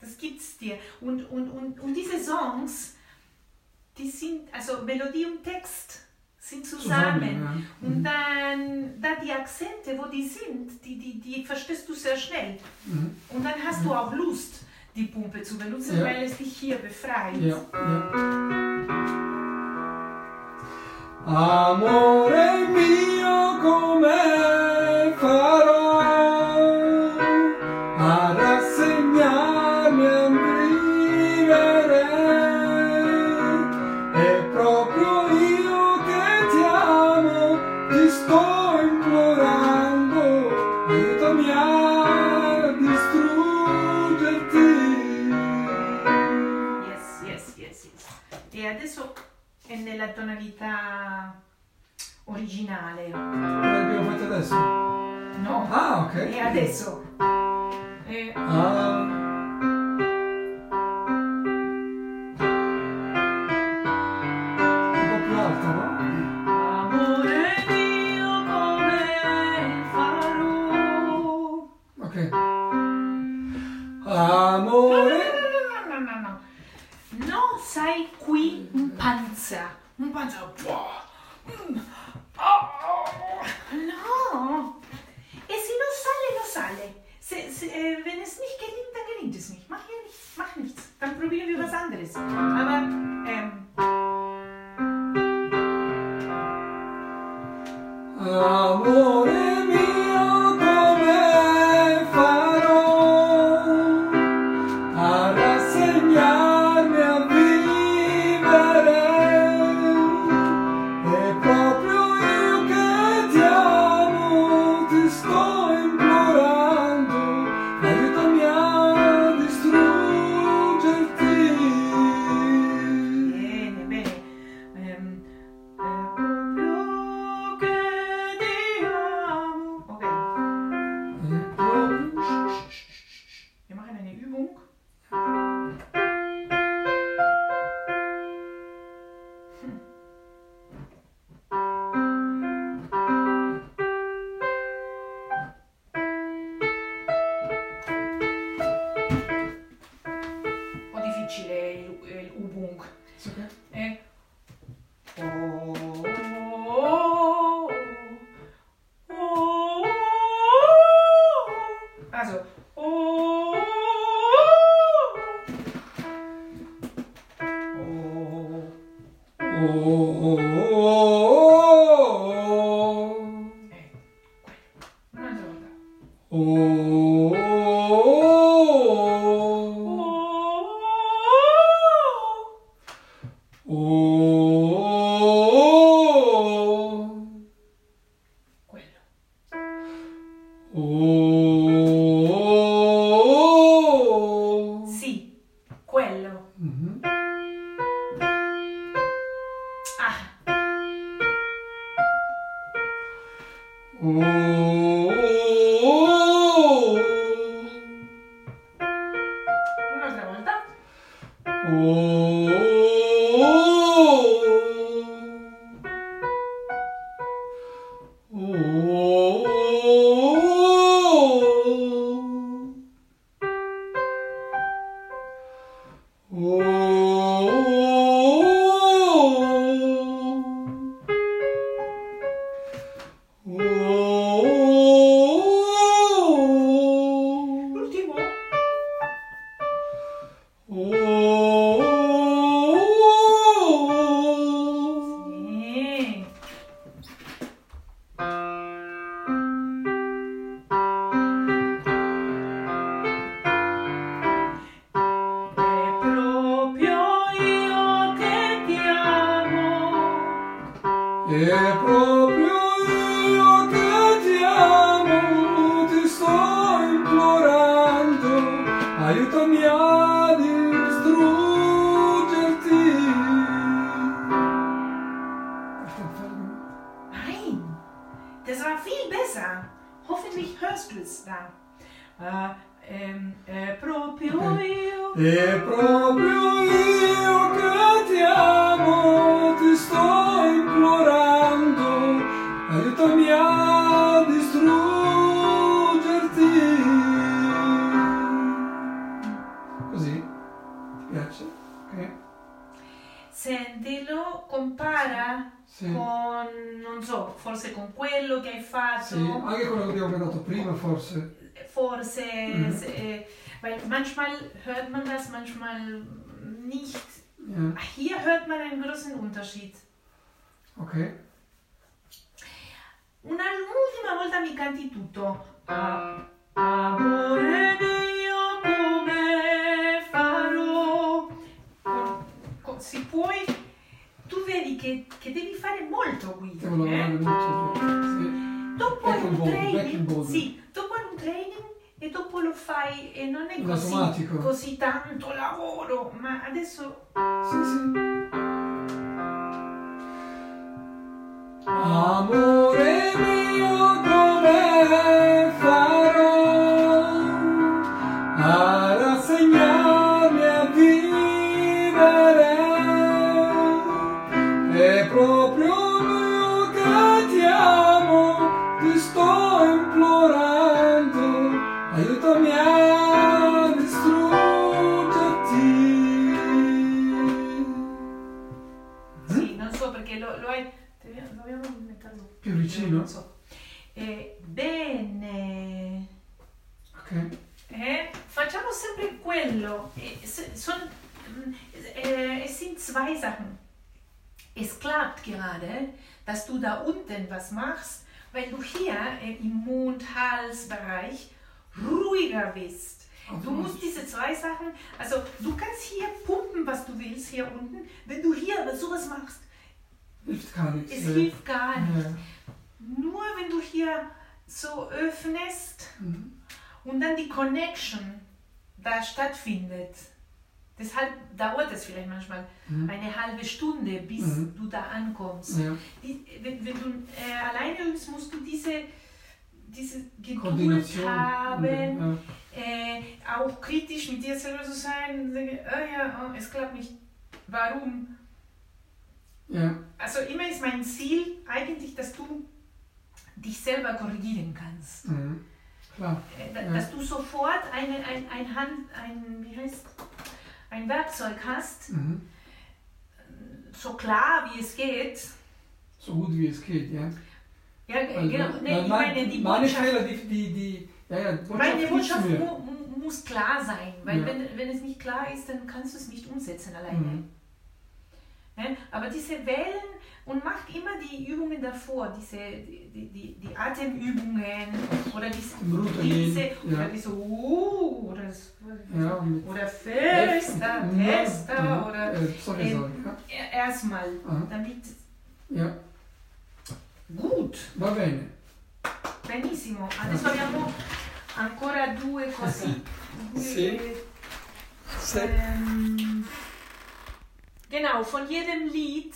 Das gibt's dir. Und, und, und, und diese Songs, die sind, also Melodie und Text sind zusammen. Zusammen, ja. Und dann, da die Akzente, wo die sind, die, die, die verstehst du sehr schnell. Mhm. Und dann hast du auch Lust, die Pumpe zu benutzen, Ja. weil es dich hier befreit. Ja. Amore mio, come vita originale. L'abbiamo fatto adesso? No. Ah, ok. E adesso. E... Ah. Amore. No, no, no, no, no. No, sai qui in panza. Und ein Panzer. Boah. Oh, No. Es sale, no sale. Se, se, äh, wenn es nicht gelingt, dann gelingt es nicht. Mach ja nichts, mach nichts. Dann probieren wir was anderes. Aber, ähm. Amore. Also, oh. che, che devi fare molto guida. Eh? eh? Mm. Dopo è un training, sì, dopo è un training e dopo lo fai e non è così, così tanto lavoro, ma adesso... Sì, sì. Mund-Hals-Bereich ruhiger bist. Du musst diese zwei Sachen, also du kannst hier pumpen, was du willst, hier unten. Wenn du hier sowas machst, Hilft gar nichts. es hilft gar nicht. Ja. Nur wenn du hier so öffnest Mhm. und dann die Connection da stattfindet. Deshalb dauert es vielleicht manchmal Mhm. eine halbe Stunde, bis Mhm. du da ankommst. Ja. Die, wenn, wenn du äh, alleine übst, musst du diese, diese Geduld haben, Ja. äh, auch kritisch mit dir selber zu sein, sagen, oh ja, oh, es klappt nicht. Warum? ja. Also immer ist mein Ziel eigentlich, dass du dich selber korrigieren kannst. Mhm. Klar. Äh, da- Ja. Dass du sofort eine, ein, ein Hand, ein, wie heißt, ein Werkzeug hast, Mhm. so klar wie es geht. So gut wie es geht, ja. Ja, Also, genau. Nee, ich mein- meine, die meine Botschaft, Fehler, die, die, die ja, ja, Botschaft meine Botschaft mu, mu, muss klar sein, weil Ja. wenn, wenn es nicht klar ist, dann kannst du es nicht umsetzen alleine. Mhm. Ne? Aber diese Wellen und macht immer die Übungen davor, diese die, die, die Atemübungen oder diese, diese ja. oder diese uh, oder, das, Ja, oder festa, Mhm. testa Mhm. oder Äh, sorry, ähm, sorry. Ja. erstmal, damit ja, gut, va bene. benissimo. Adesso abbiamo ancora due così. [LAUGHS] due, Sì. Ähm, genau, von jedem Lied